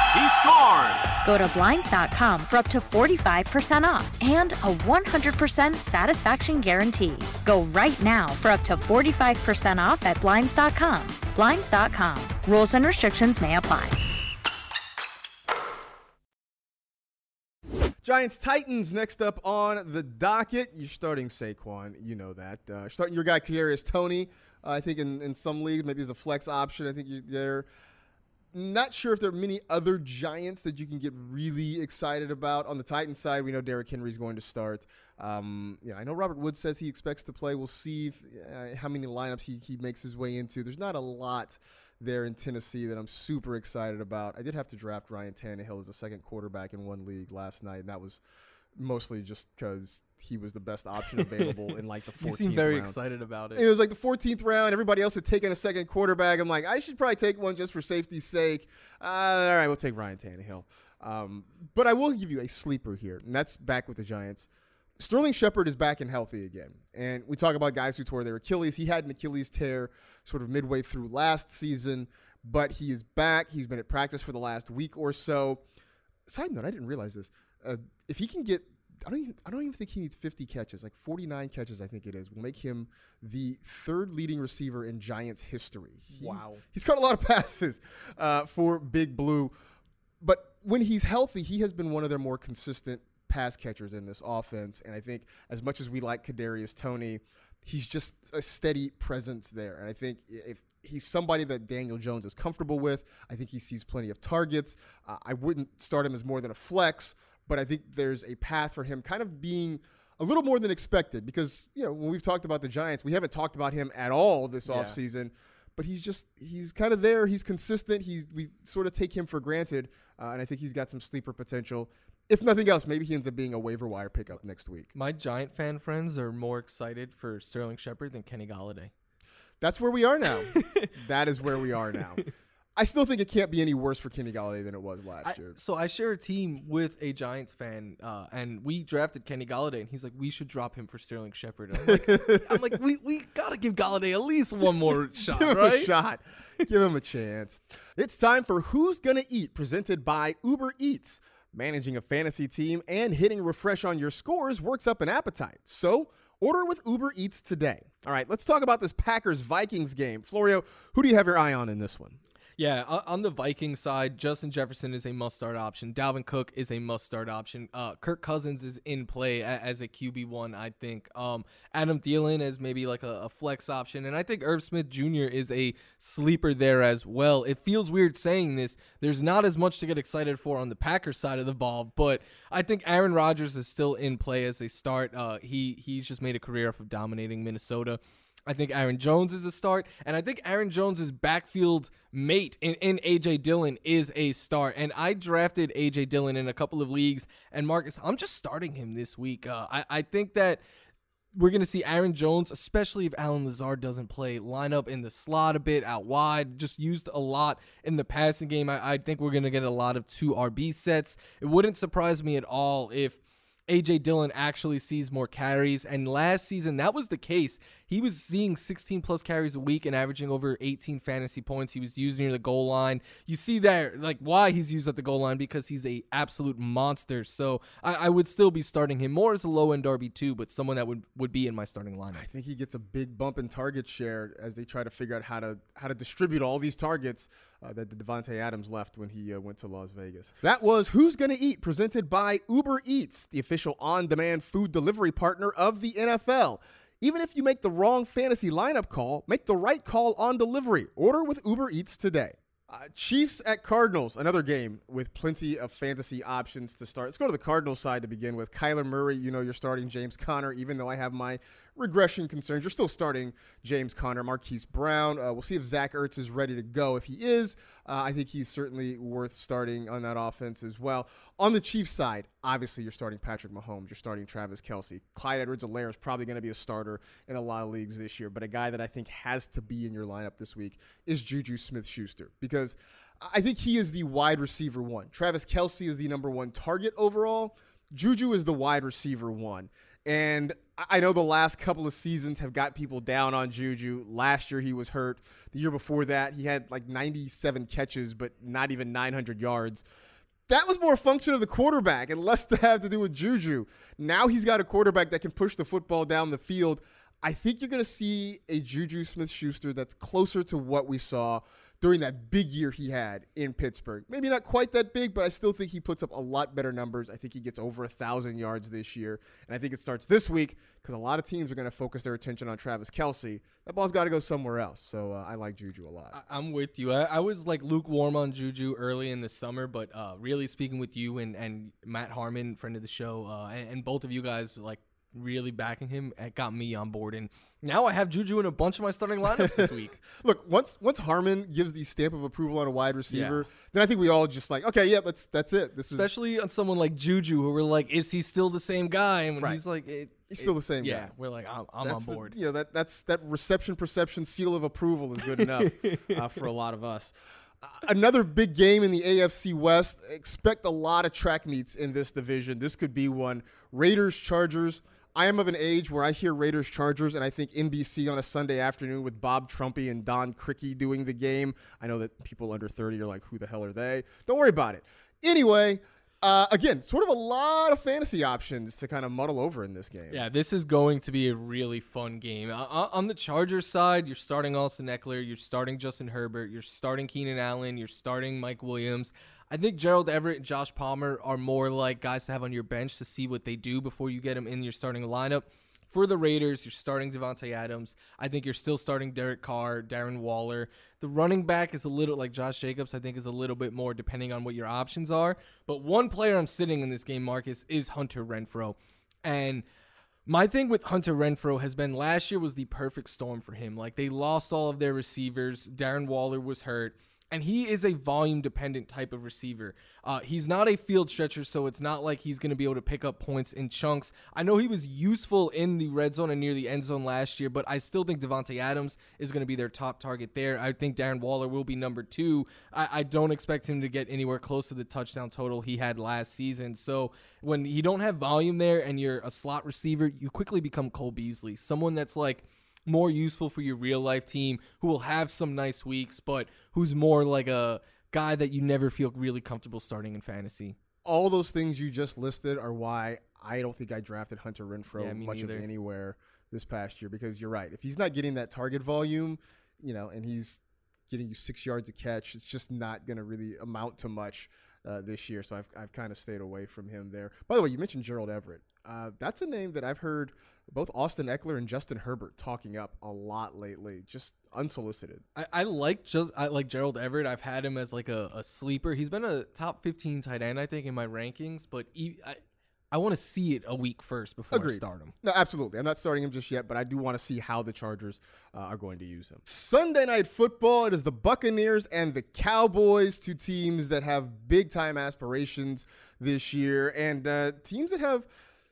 Speaker 7: He scored!
Speaker 8: Go to Blinds.com for up to 45% off and a 100% satisfaction guarantee. Go right now for up to 45% off at Blinds.com. Blinds.com. Rules and restrictions may apply.
Speaker 1: Giants Titans next up on the docket. You're starting Saquon, you know that. Uh, starting your guy Kadarius Toney. Uh, I think in, in some leagues maybe as a flex option. I think you're there. Not sure if there are many other Giants that you can get really excited about. On the Titans side, we know Derrick Henry is going to start. Um, yeah, I know Robert Woods says he expects to play. We'll see if, uh, how many lineups he, he makes his way into. There's not a lot there in Tennessee that I'm super excited about. I did have to draft Ryan Tannehill as a second quarterback in one league last night, and that was mostly just because he was the best option available in like the 14th
Speaker 2: You seem very
Speaker 1: round.
Speaker 2: excited about it.
Speaker 1: It was like the 14th round. Everybody else had taken a second quarterback. I'm like, I should probably take one just for safety's sake. Uh, all right, we'll take Ryan Tannehill. Um, but I will give you a sleeper here, and that's back with the Giants. Sterling Shepard is back and healthy again. And we talk about guys who tore their Achilles. He had an Achilles tear sort of midway through last season, but he is back. He's been at practice for the last week or so. Side note, I didn't realize this. Uh, if he can get I don't even I don't even think he needs 50 catches. Like 49 catches I think it is. Will make him the third leading receiver in Giants history. He's,
Speaker 2: Wow.
Speaker 1: He's caught a lot of passes uh, for Big Blue. But when he's healthy, he has been one of their more consistent pass catchers in this offense. And I think as much as we like Kadarius Toney, he's just a steady presence there. And I think if he's somebody that Daniel Jones is comfortable with, I think he sees plenty of targets. Uh, I wouldn't start him as more than a flex, but I think there's a path for him kind of being a little more than expected because, you know, when we've talked about the Giants, we haven't talked about him at all this
Speaker 2: Yeah.
Speaker 1: offseason. But he's just, he's kind of there. He's consistent. He's, we sort of take him for granted. Uh, and I think he's got some sleeper potential. If nothing else, maybe he ends up being a waiver wire pickup next week.
Speaker 2: My Giant fan friends are more excited for Sterling Shepard than Kenny Golladay.
Speaker 1: That's where we are now. that is where we are now. I still think it can't be any worse for Kenny Golladay than it was last
Speaker 2: I-
Speaker 1: year.
Speaker 2: so I share a team with a Giants fan, uh, and we drafted Kenny Golladay, and he's like, "We should drop him for Sterling Shepard." I'm like, I'm like, we we gotta give Golladay at least one more shot,
Speaker 1: Give him
Speaker 2: right?
Speaker 1: a shot. Give him a chance. It's time for Who's Gonna Eat, presented by Uber Eats. Managing a fantasy team and hitting refresh on your scores works up an appetite. So order with Uber Eats today. All right, let's talk about this Packers Vikings game. Florio, who do you have your eye on in this one?
Speaker 2: Yeah, on the Viking side, Justin Jefferson is a must-start option. Dalvin Cook is a must-start option. Uh, Kirk Cousins is in play as a QB one, I think. Um, Adam Thielen is maybe like a, a flex option, and I think Irv Smith Jr. is a sleeper there as well. It feels weird saying this. There's not as much to get excited for on the Packers side of the ball, but I think Aaron Rodgers is still in play as they start. Uh, he he's just made a career off of dominating Minnesota. I think Aaron Jones is a start, and I think Aaron Jones's backfield mate in, in AJ Dillon is a start. And I drafted AJ Dillon in a couple of leagues, and Marcas, I'm just starting him this week. Uh, I I think that we're going to see Aaron Jones, especially if Allen Lazard doesn't play, line up in the slot a bit out wide, just used a lot in the passing game. I, I think we're going to get a lot of two RB sets. It wouldn't surprise me at all if AJ Dillon actually sees more carries. And last season, that was the case. He was seeing 16 plus carries a week and averaging over 18 fantasy points. He was used near the goal line. You see there, like why he's used at the goal line because he's a absolute monster. So I, I would still be starting him more as a low end RB two, but someone that would would be in my starting lineup.
Speaker 1: I think he gets a big bump in target share as they try to figure out how to how to distribute all these targets uh, that Davante Adams left when he uh, went to Las Vegas. That was Who's Gonna Eat, presented by Uber Eats, the official on-demand food delivery partner of the NFL. Even if you make the wrong fantasy lineup call, make the right call on delivery. Order with Uber Eats today. Uh, Chiefs at Cardinals, another game with plenty of fantasy options to start. Let's go to the Cardinals side to begin with. Kyler Murray, you know you're starting James Conner, even though I have my regression concerns. You're still starting James Conner, Marquise Brown. Uh, we'll see if Zach Ertz is ready to go. If he is, uh, I think he's certainly worth starting on that offense as well. On the Chiefs side, obviously you're starting Patrick Mahomes, you're starting Travis Kelce. Clyde Edwards-Helaire is probably going to be a starter in a lot of leagues this year, but a guy that I think has to be in your lineup this week is Juju Smith-Schuster because I think he is the wide receiver one. Travis Kelce is the number one target overall. Juju is the wide receiver one. And I know the last couple of seasons have got people down on Juju. Last year he was hurt. The year before that he had like 97 catches, but not even 900 yards. That was more a function of the quarterback and less to have to do with Juju. Now he's got a quarterback that can push the football down the field. I think you're going to see a Juju Smith Schuster that's closer to what we saw during that big year he had in Pittsburgh. Maybe not quite that big, but I still think he puts up a lot better numbers. I think he gets over a thousand yards this year, and I think it starts this week because a lot of teams are going to focus their attention on Travis Kelce. That ball's got to go somewhere else. So uh, I like Juju a lot.
Speaker 2: I- I'm with you. I, I was like lukewarm on Juju early in the summer, but uh, really speaking with you and, and Matt Harmon, friend of the show, uh, and, and both of you guys, like really backing him, it got me on board. And now I have Juju in a bunch of my starting lineups this week.
Speaker 1: Look, once once Harmon gives the stamp of approval on a wide receiver,
Speaker 2: Yeah.
Speaker 1: then I think we all just like, okay, yeah, that's that's it. This is
Speaker 2: Especially on someone like Juju, who we're like, is he still the same guy? And when
Speaker 1: Right.
Speaker 2: he's like, it,
Speaker 1: He's still the same
Speaker 2: yeah,
Speaker 1: guy.
Speaker 2: we're like, I'm, I'm on
Speaker 1: the-
Speaker 2: board.
Speaker 1: you know that that's that reception perception seal of approval is good enough uh, for a lot of us. Uh, another big game in the AFC West. Expect a lot of track meets in this division. This could be one. Raiders Chargers. I am of an age where I hear Raiders Chargers and I think NBC on a Sunday afternoon with Bob Trumpy and Don Criqui doing the game. I know that people under 30 are like, who the hell are they? Don't worry about it. Anyway, uh, again, sort of a lot of fantasy options to kind of muddle over in this game.
Speaker 2: Yeah, this is going to be a really fun game. Uh, uh, on the Chargers side, you're starting Austin Ekeler, you're starting Justin Herbert, you're starting Keenan Allen, you're starting Mike Williams. I think Gerald Everett and Josh Palmer are more like guys to have on your bench to see what they do before you get them in your starting lineup. For the Raiders, you're starting Davante Adams. I think you're still starting Derek Carr, Darren Waller. The running back is a little like Josh Jacobs. I think is a little bit more depending on what your options are. But one player I'm sitting in this game, Marcas, is Hunter Renfrow, and my thing with Hunter Renfrow has been last year was the perfect storm for him. Like they lost all of their receivers. Darren Waller was hurt. And he is a volume dependent type of receiver. Uh, he's not a field stretcher, so it's not like he's going to be able to pick up points in chunks. I know he was useful in the red zone and near the end zone last year, but I still think Davante Adams is going to be their top target there. I think Darren Waller will be number two. I, I don't expect him to get anywhere close to the touchdown total he had last season. So when you don't have volume there and you're a slot receiver, you quickly become Cole Beasley, someone that's like more useful for your real life team who will have some nice weeks, but who's more like a guy that you never feel really comfortable starting in fantasy.
Speaker 1: all those things you just listed are why I don't think I drafted Hunter Renfrow
Speaker 2: Yeah,
Speaker 1: much
Speaker 2: neither.
Speaker 1: of anywhere this past year because you're right. If he's not getting that target volume, you know, and he's getting you six yards a catch, it's just not going to really amount to much uh, this year. So I've, I've kind of stayed away from him there. By the way, you mentioned Gerald Everett. Uh, that's a name that I've heard both Austin Ekeler and Justin Herbert talking up a lot lately, just unsolicited.
Speaker 2: I, I like just I like Gerald Everett. I've had him as like a, a sleeper. He's been a top fifteen tight end, I think, in my rankings. But he, I, I want to see it a week first before I
Speaker 1: Agreed.
Speaker 2: start him.
Speaker 1: No, absolutely. I'm not starting him just yet, but I do want to see how the Chargers uh, are going to use him. Sunday night football. It is the Buccaneers and the Cowboys, two teams that have big time aspirations this year, and uh, teams that have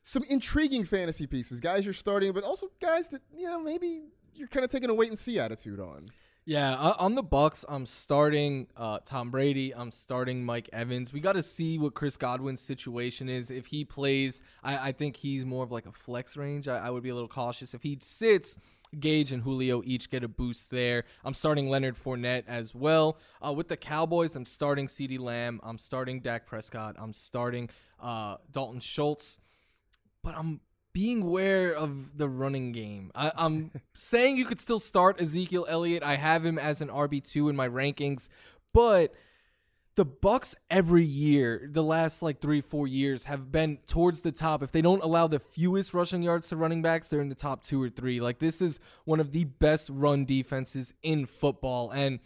Speaker 1: some intriguing fantasy pieces. Guys you're starting, but also guys that you know maybe you're kind of taking a wait and see attitude on.
Speaker 2: Yeah, on the Bucs, I'm starting uh, Tom Brady. I'm starting Mike Evans. We got to see what Chris Godwin's situation is. If he plays, I, I think he's more of like a flex range. I, I would be a little cautious. If he sits, Gage and Julio each get a boost there. I'm starting Leonard Fournette as well. Uh, with the Cowboys, I'm starting CeeDee Lamb. I'm starting Dak Prescott. I'm starting uh, Dalton Schultz. But I'm being aware of the running game. I, I'm saying you could still start Ezekiel Elliott. I have him as an RB two in my rankings, but the Bucs every year, the last like three, four years, have been towards the top. If they don't allow the fewest rushing yards to running backs, they're in the top two or three. Like this is one of the best run defenses in football. And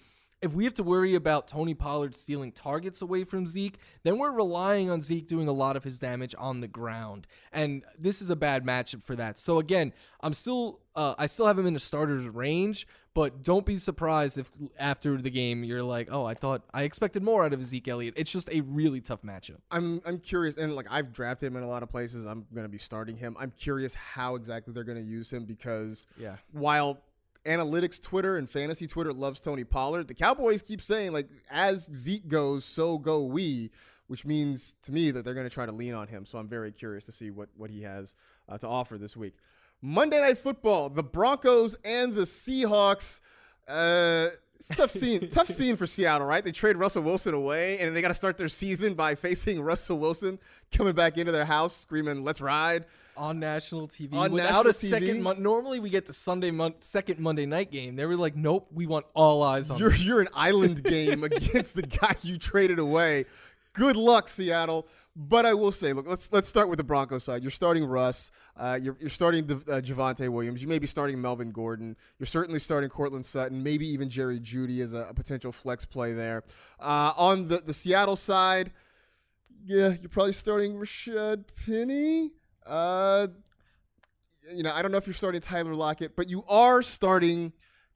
Speaker 2: if we have to worry about Tony Pollard stealing targets away from Zeke, then we're relying on Zeke doing a lot of his damage on the ground. And this is a bad matchup for that. So again, I'm still uh, I still have him in the starters range, but don't be surprised if after the game you're like, "Oh, I thought I expected more out of Zeke Elliott." It's just a really tough matchup.
Speaker 1: I'm I'm curious, and like I've drafted him in a lot of places. I'm going to be starting him. I'm curious how exactly they're going to use him because
Speaker 2: Yeah.
Speaker 1: while analytics Twitter and fantasy Twitter loves Tony Pollard, the Cowboys keep saying like as Zeke goes, so go we, which means to me that they're going to try to lean on him. So I'm very curious to see what what he has uh, to offer this week. Monday Night Football, the Broncos and the Seahawks. Uh, it's a tough scene. tough scene for Seattle, right? They trade Russell Wilson away, and they got to start their season by facing Russell Wilson coming back into their house screaming, "Let's ride!"
Speaker 2: On national TV
Speaker 1: On
Speaker 2: without
Speaker 1: national
Speaker 2: a second.
Speaker 1: TV?
Speaker 2: Mon- normally, we get the Sunday month second Monday night game. They were like, "Nope, we want all eyes on."
Speaker 1: You're
Speaker 2: this.
Speaker 1: you're an island game against the guy you traded away. Good luck, Seattle. But I will say, look, let's let's start with the Broncos side. You're starting Russ. Uh, you're you're starting uh, Javonte Williams. You may be starting Melvin Gordon. You're certainly starting Courtland Sutton. Maybe even Jerry Jeudy as a, a potential flex play there. Uh, on the the Seattle side, yeah, you're probably starting Rashaad Penny. Uh, you know, I don't know if you're starting Tyler Lockett, but you are starting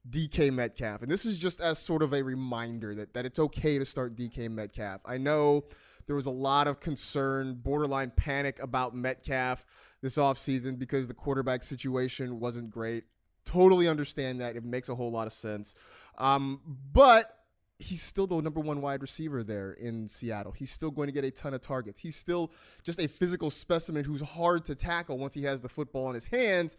Speaker 1: DK Metcalf. And this is just as sort of a reminder that, that it's okay to start DK Metcalf. I know there was a lot of concern, borderline panic about Metcalf this offseason because the quarterback situation wasn't great. Totally understand that. It makes a whole lot of sense. Um, but he's still the number one wide receiver there in Seattle. He's still going to get a ton of targets. He's still just a physical specimen who's hard to tackle once he has the football in his hands.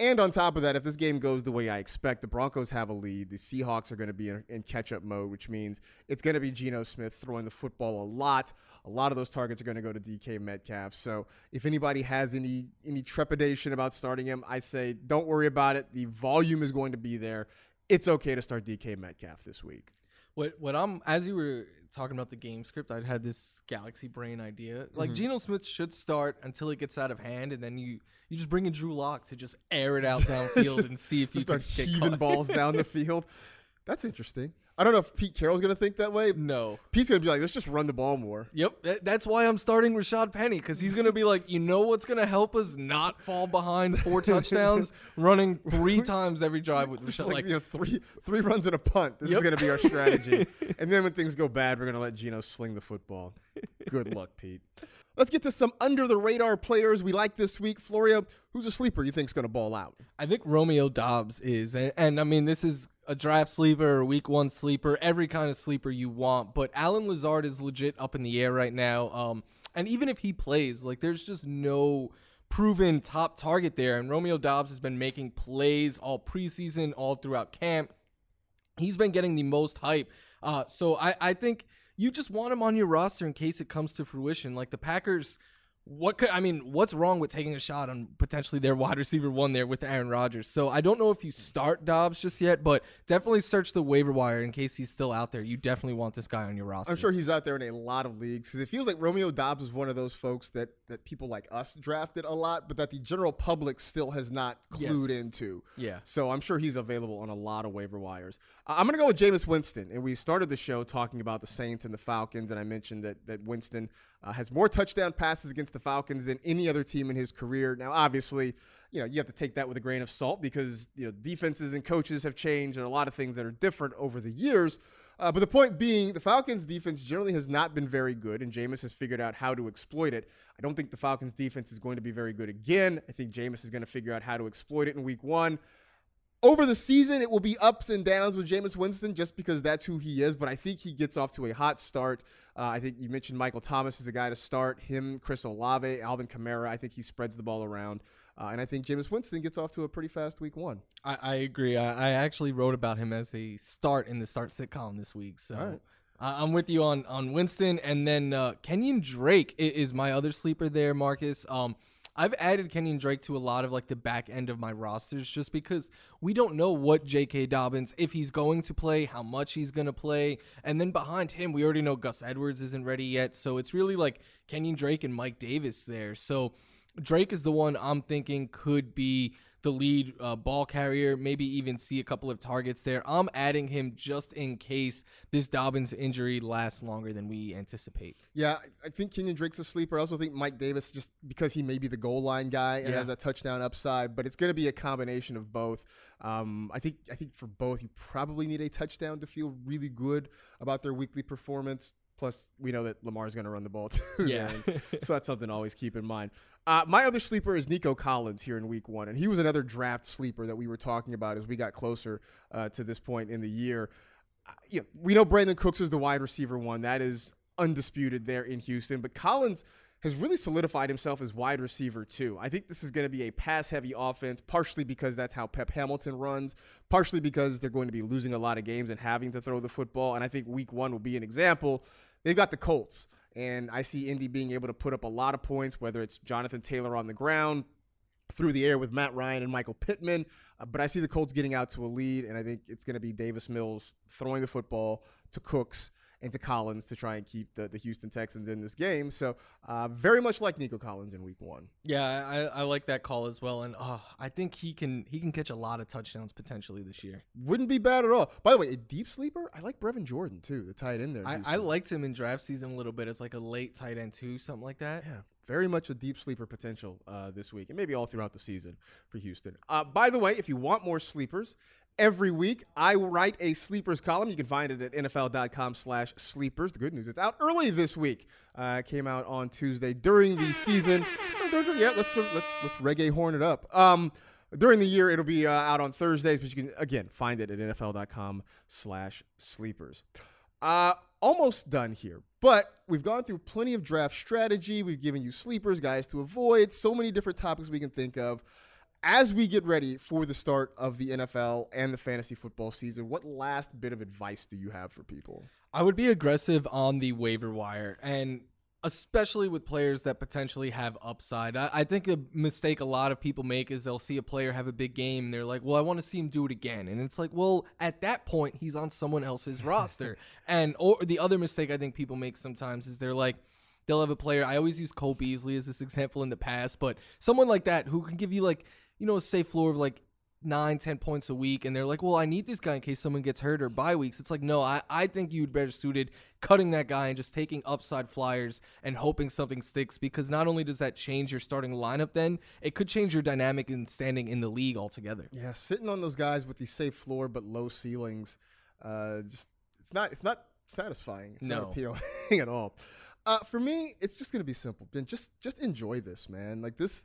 Speaker 1: And on top of that, if this game goes the way I expect, the Broncos have a lead. The Seahawks are going to be in, in catch up mode, which means it's going to be Geno Smith throwing the football a lot. A lot of those targets are going to go to DK Metcalf. So if anybody has any any trepidation about starting him, I say don't worry about it. The volume is going to be there. It's okay to start DK Metcalf this week.
Speaker 2: What what I'm as you were talking about the game script, I had this galaxy brain idea. Like
Speaker 1: Mhm.
Speaker 2: Geno Smith should start until it gets out of hand, and then you you just bring in Drew Lock to just air it out downfield and see if you
Speaker 1: start
Speaker 2: can get
Speaker 1: heaving
Speaker 2: caught.
Speaker 1: balls down the field. That's interesting. I don't know if Pete Carroll's going to think that way.
Speaker 2: No.
Speaker 1: Pete's going to be like, let's just run the ball more.
Speaker 2: Yep, that, that's why I'm starting Rashaad Penny because he's gonna be like, you know what's gonna help us not fall behind four touchdowns, running three times every drive with
Speaker 1: Just
Speaker 2: Rashad.
Speaker 1: like,
Speaker 2: Like,
Speaker 1: you know, three three runs and a punt. This is going to be our strategy. and then when things go bad, we're going to let Geno sling the football. Good luck, Pete. Let's get to some under the radar players we like this week. Florio, who's a sleeper you think's going to ball out?
Speaker 2: I think Romeo Doubs is, and, and I mean this is a draft sleeper, a week one sleeper, every kind of sleeper you want. But Allen Lazard is legit up in the air right now. Um, and even if he plays, like there's just no proven top target there. And Romeo Doubs has been making plays all preseason, all throughout camp. He's been getting the most hype. Uh, so I, I think you just want him on your roster in case it comes to fruition. Like the Packers, what could I mean? What's wrong with taking a shot on potentially their wide receiver one there with Aaron Rodgers? So I don't know if you start Doubs just yet, but definitely search the waiver wire in case he's still out there. You definitely want this guy on your roster.
Speaker 1: I'm sure he's out there in a lot of leagues because it feels like Romeo Doubs is one of those folks that that people like us drafted a lot, but that the general public still has not clued
Speaker 2: Yes.
Speaker 1: into.
Speaker 2: Yeah.
Speaker 1: So I'm sure he's available on a lot of waiver wires. I'm to go with Jameis Winston, and we started the show talking about the Saints and the Falcons, and I mentioned that that Winston uh, has more touchdown passes against the Falcons than any other team in his career. Now, obviously. You know, you have to take that with a grain of salt because you know defenses and coaches have changed and a lot of things that are different over the years. Uh, but the point being, the Falcons' defense generally has not been very good, and Jameis has figured out how to exploit it. I don't think the Falcons' defense is going to be very good again. I think Jameis is going to figure out how to exploit it in week one. Over the season, it will be ups and downs with Jameis Winston just because that's who he is, but I think he gets off to a hot start. Uh, I think you mentioned Michael Thomas is a guy to start. Him, Chris Olave, Alvin Kamara. I think he spreads the ball around. Uh, and I think Jameis Winston gets off to a pretty fast week one.
Speaker 2: I, I agree. I, I actually wrote about him as a start in the start 'em sit 'em this week. So
Speaker 1: right.
Speaker 2: I'm with you on on Winston, and then uh, Kenyon Drake is my other sleeper there, Marcas. Um, I've added Kenyon Drake to a lot of like the back end of my rosters just because we don't know what J.K. Dobbins if he's going to play, how much he's going to play, and then behind him we already know Gus Edwards isn't ready yet, so it's really like Kenyon Drake and Mike Davis there. So Drake is the one I'm thinking could be the lead uh, ball carrier, maybe even see a couple of targets there. I'm adding him just in case this Dobbins injury lasts longer than we anticipate.
Speaker 1: Yeah, I- think Kenyon Drake's a sleeper. I also think Mike Davis, just because he may be the goal line guy and
Speaker 2: Yeah.
Speaker 1: has a touchdown upside, but it's going to be a combination of both. Um, I think I think for both, you probably need a touchdown to feel really good about their weekly performance. Plus, we know that Lamar's going to run the ball too.
Speaker 2: Yeah.
Speaker 1: so that's something to always keep in mind. Uh, my other sleeper is Nico Collins here in Week One, and he was another draft sleeper that we were talking about as we got closer uh, to this point in the year. Uh, you know, we know Brandin Cooks is the wide receiver one. That is undisputed there in Houston. But Collins has really solidified himself as wide receiver too. I think this is going to be a pass heavy offense, partially because that's how Pep Hamilton runs, partially because they're going to be losing a lot of games and having to throw the football. And I think week one will be an example. They've got the Colts, and I see Indy being able to put up a lot of points, whether it's Jonathan Taylor on the ground, through the air with Matt Ryan and Michael Pittman. Uh, but I see the Colts getting out to a lead, and I think it's going to be Davis Mills throwing the football to Cooks and to Collins to try and keep the, the Houston Texans in this game. So uh, very much like Nico Collins in Week One.
Speaker 2: Yeah, I, I like that call as well, and oh, I think he can he can catch a lot of touchdowns potentially this year.
Speaker 1: Wouldn't be bad at all. By the way, a deep sleeper. I like Brevin Jordan too, the tight end there.
Speaker 2: I, I liked him in draft season a little bit as like a late tight end too, something like that.
Speaker 1: Yeah, very much a deep sleeper potential uh, this week, and maybe all throughout the season for Houston. Uh, by the way, if you want more sleepers, every week I write a sleepers column. You can find it at nfl.com slash sleepers The good news, it's out early this week. Uh, came out on Tuesday during the season. yeah, let's let's let's reggae horn it up. Um, during the year, it'll be uh, out on Thursdays, but you can again find it at nfl.com slash sleepers Uh, almost done here, but we've gone through plenty of draft strategy. We've given you sleepers, guys to avoid, so many different topics we can think of. As we get ready for the start of the NFL and the fantasy football season, what last bit of advice do you have for people?
Speaker 2: I would be aggressive on the waiver wire and especially with players that potentially have upside. I, I, think a mistake a lot of people make is they'll see a player have a big game and they're like, well, I want to see him do it again. And it's like, well, at that point, he's on someone else's roster. And or the other mistake I think people make sometimes is they're like, they'll have a player. I always use Cole Beasley as this example in the past, but someone like that who can give you like, you know, a safe floor of like nine, ten points a week, and they're like, well, I need this guy in case someone gets hurt or bye weeks. It's like, no, I, I think you'd better suited cutting that guy and just taking upside flyers and hoping something sticks because not only does that change your starting lineup, then it could change your dynamic and standing in the league altogether.
Speaker 1: Yeah, sitting on those guys with the safe floor but low ceilings, uh, just it's not it's not satisfying. It's
Speaker 2: no.
Speaker 1: not appealing at all. Uh, for me, it's just gonna be simple. Just just enjoy this, man. Like this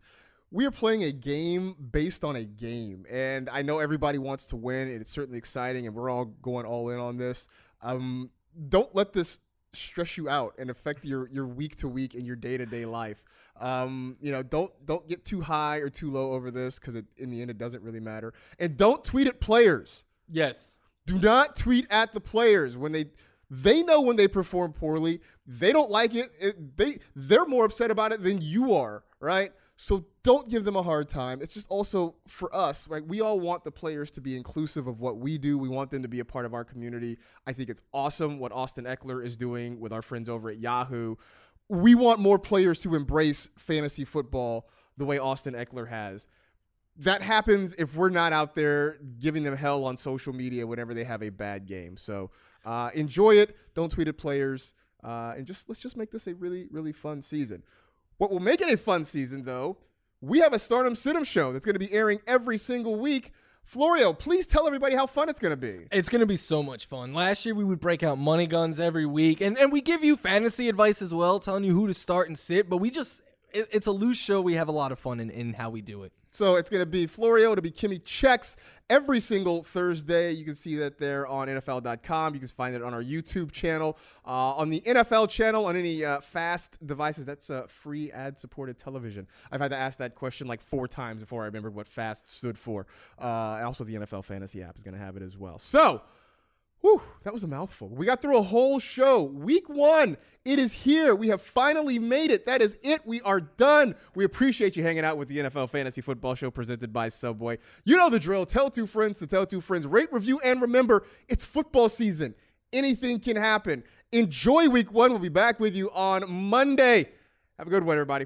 Speaker 1: we are playing a game based on a game. And I know everybody wants to win, and it's certainly exciting, and we're all going all in on this. Um, don't let this stress you out and affect your your week to week and your day to day life. Um, you know, don't don't get too high or too low over this because in the end it doesn't really matter. And don't tweet at players.
Speaker 2: Yes.
Speaker 1: Do not tweet at the players when they they know when they perform poorly. They don't like it. it they they're more upset about it than you are, right? So don't give them a hard time. It's just also for us, right? We all want the players to be inclusive of what we do. We want them to be a part of our community. I think it's awesome what Austin Ekeler is doing with our friends over at Yahoo. We want more players to embrace fantasy football the way Austin Ekeler has. That happens if we're not out there giving them hell on social media whenever they have a bad game. So uh, enjoy it. Don't tweet at players. Uh, and just let's just make this a really, really fun season. What will make it a fun season, though, we have a Start 'em Sit 'em show that's going to be airing every single week. Florio, please tell everybody how fun it's going to be.
Speaker 2: It's going to be so much fun. Last year we would break out money guns every week, and, and we give you fantasy advice as well, telling you who to start and sit. But we just, it, it's a loose show. We have a lot of fun in, in how we do it.
Speaker 1: So it's going to be Florio, to be Kimmy Checks every single Thursday. You can see that there on NFL.com. You can find it on our YouTube channel, uh, on the NFL channel, on any uh, fast devices. That's uh, free ad supported television. I've had to ask that question like four times before I remembered what fast stood for. Uh, also, the NFL Fantasy app is going to have it as well. So, Whew, that was a mouthful. We got through a whole show. Week one, it is here. We have finally made it. That is it. We are done. We appreciate you hanging out with the NFL Fantasy Football Show presented by Subway. You know the drill. Tell two friends to tell two friends. Rate, review, and remember, it's football season. Anything can happen. Enjoy week one. We'll be back with you on Monday. Have a good one, everybody.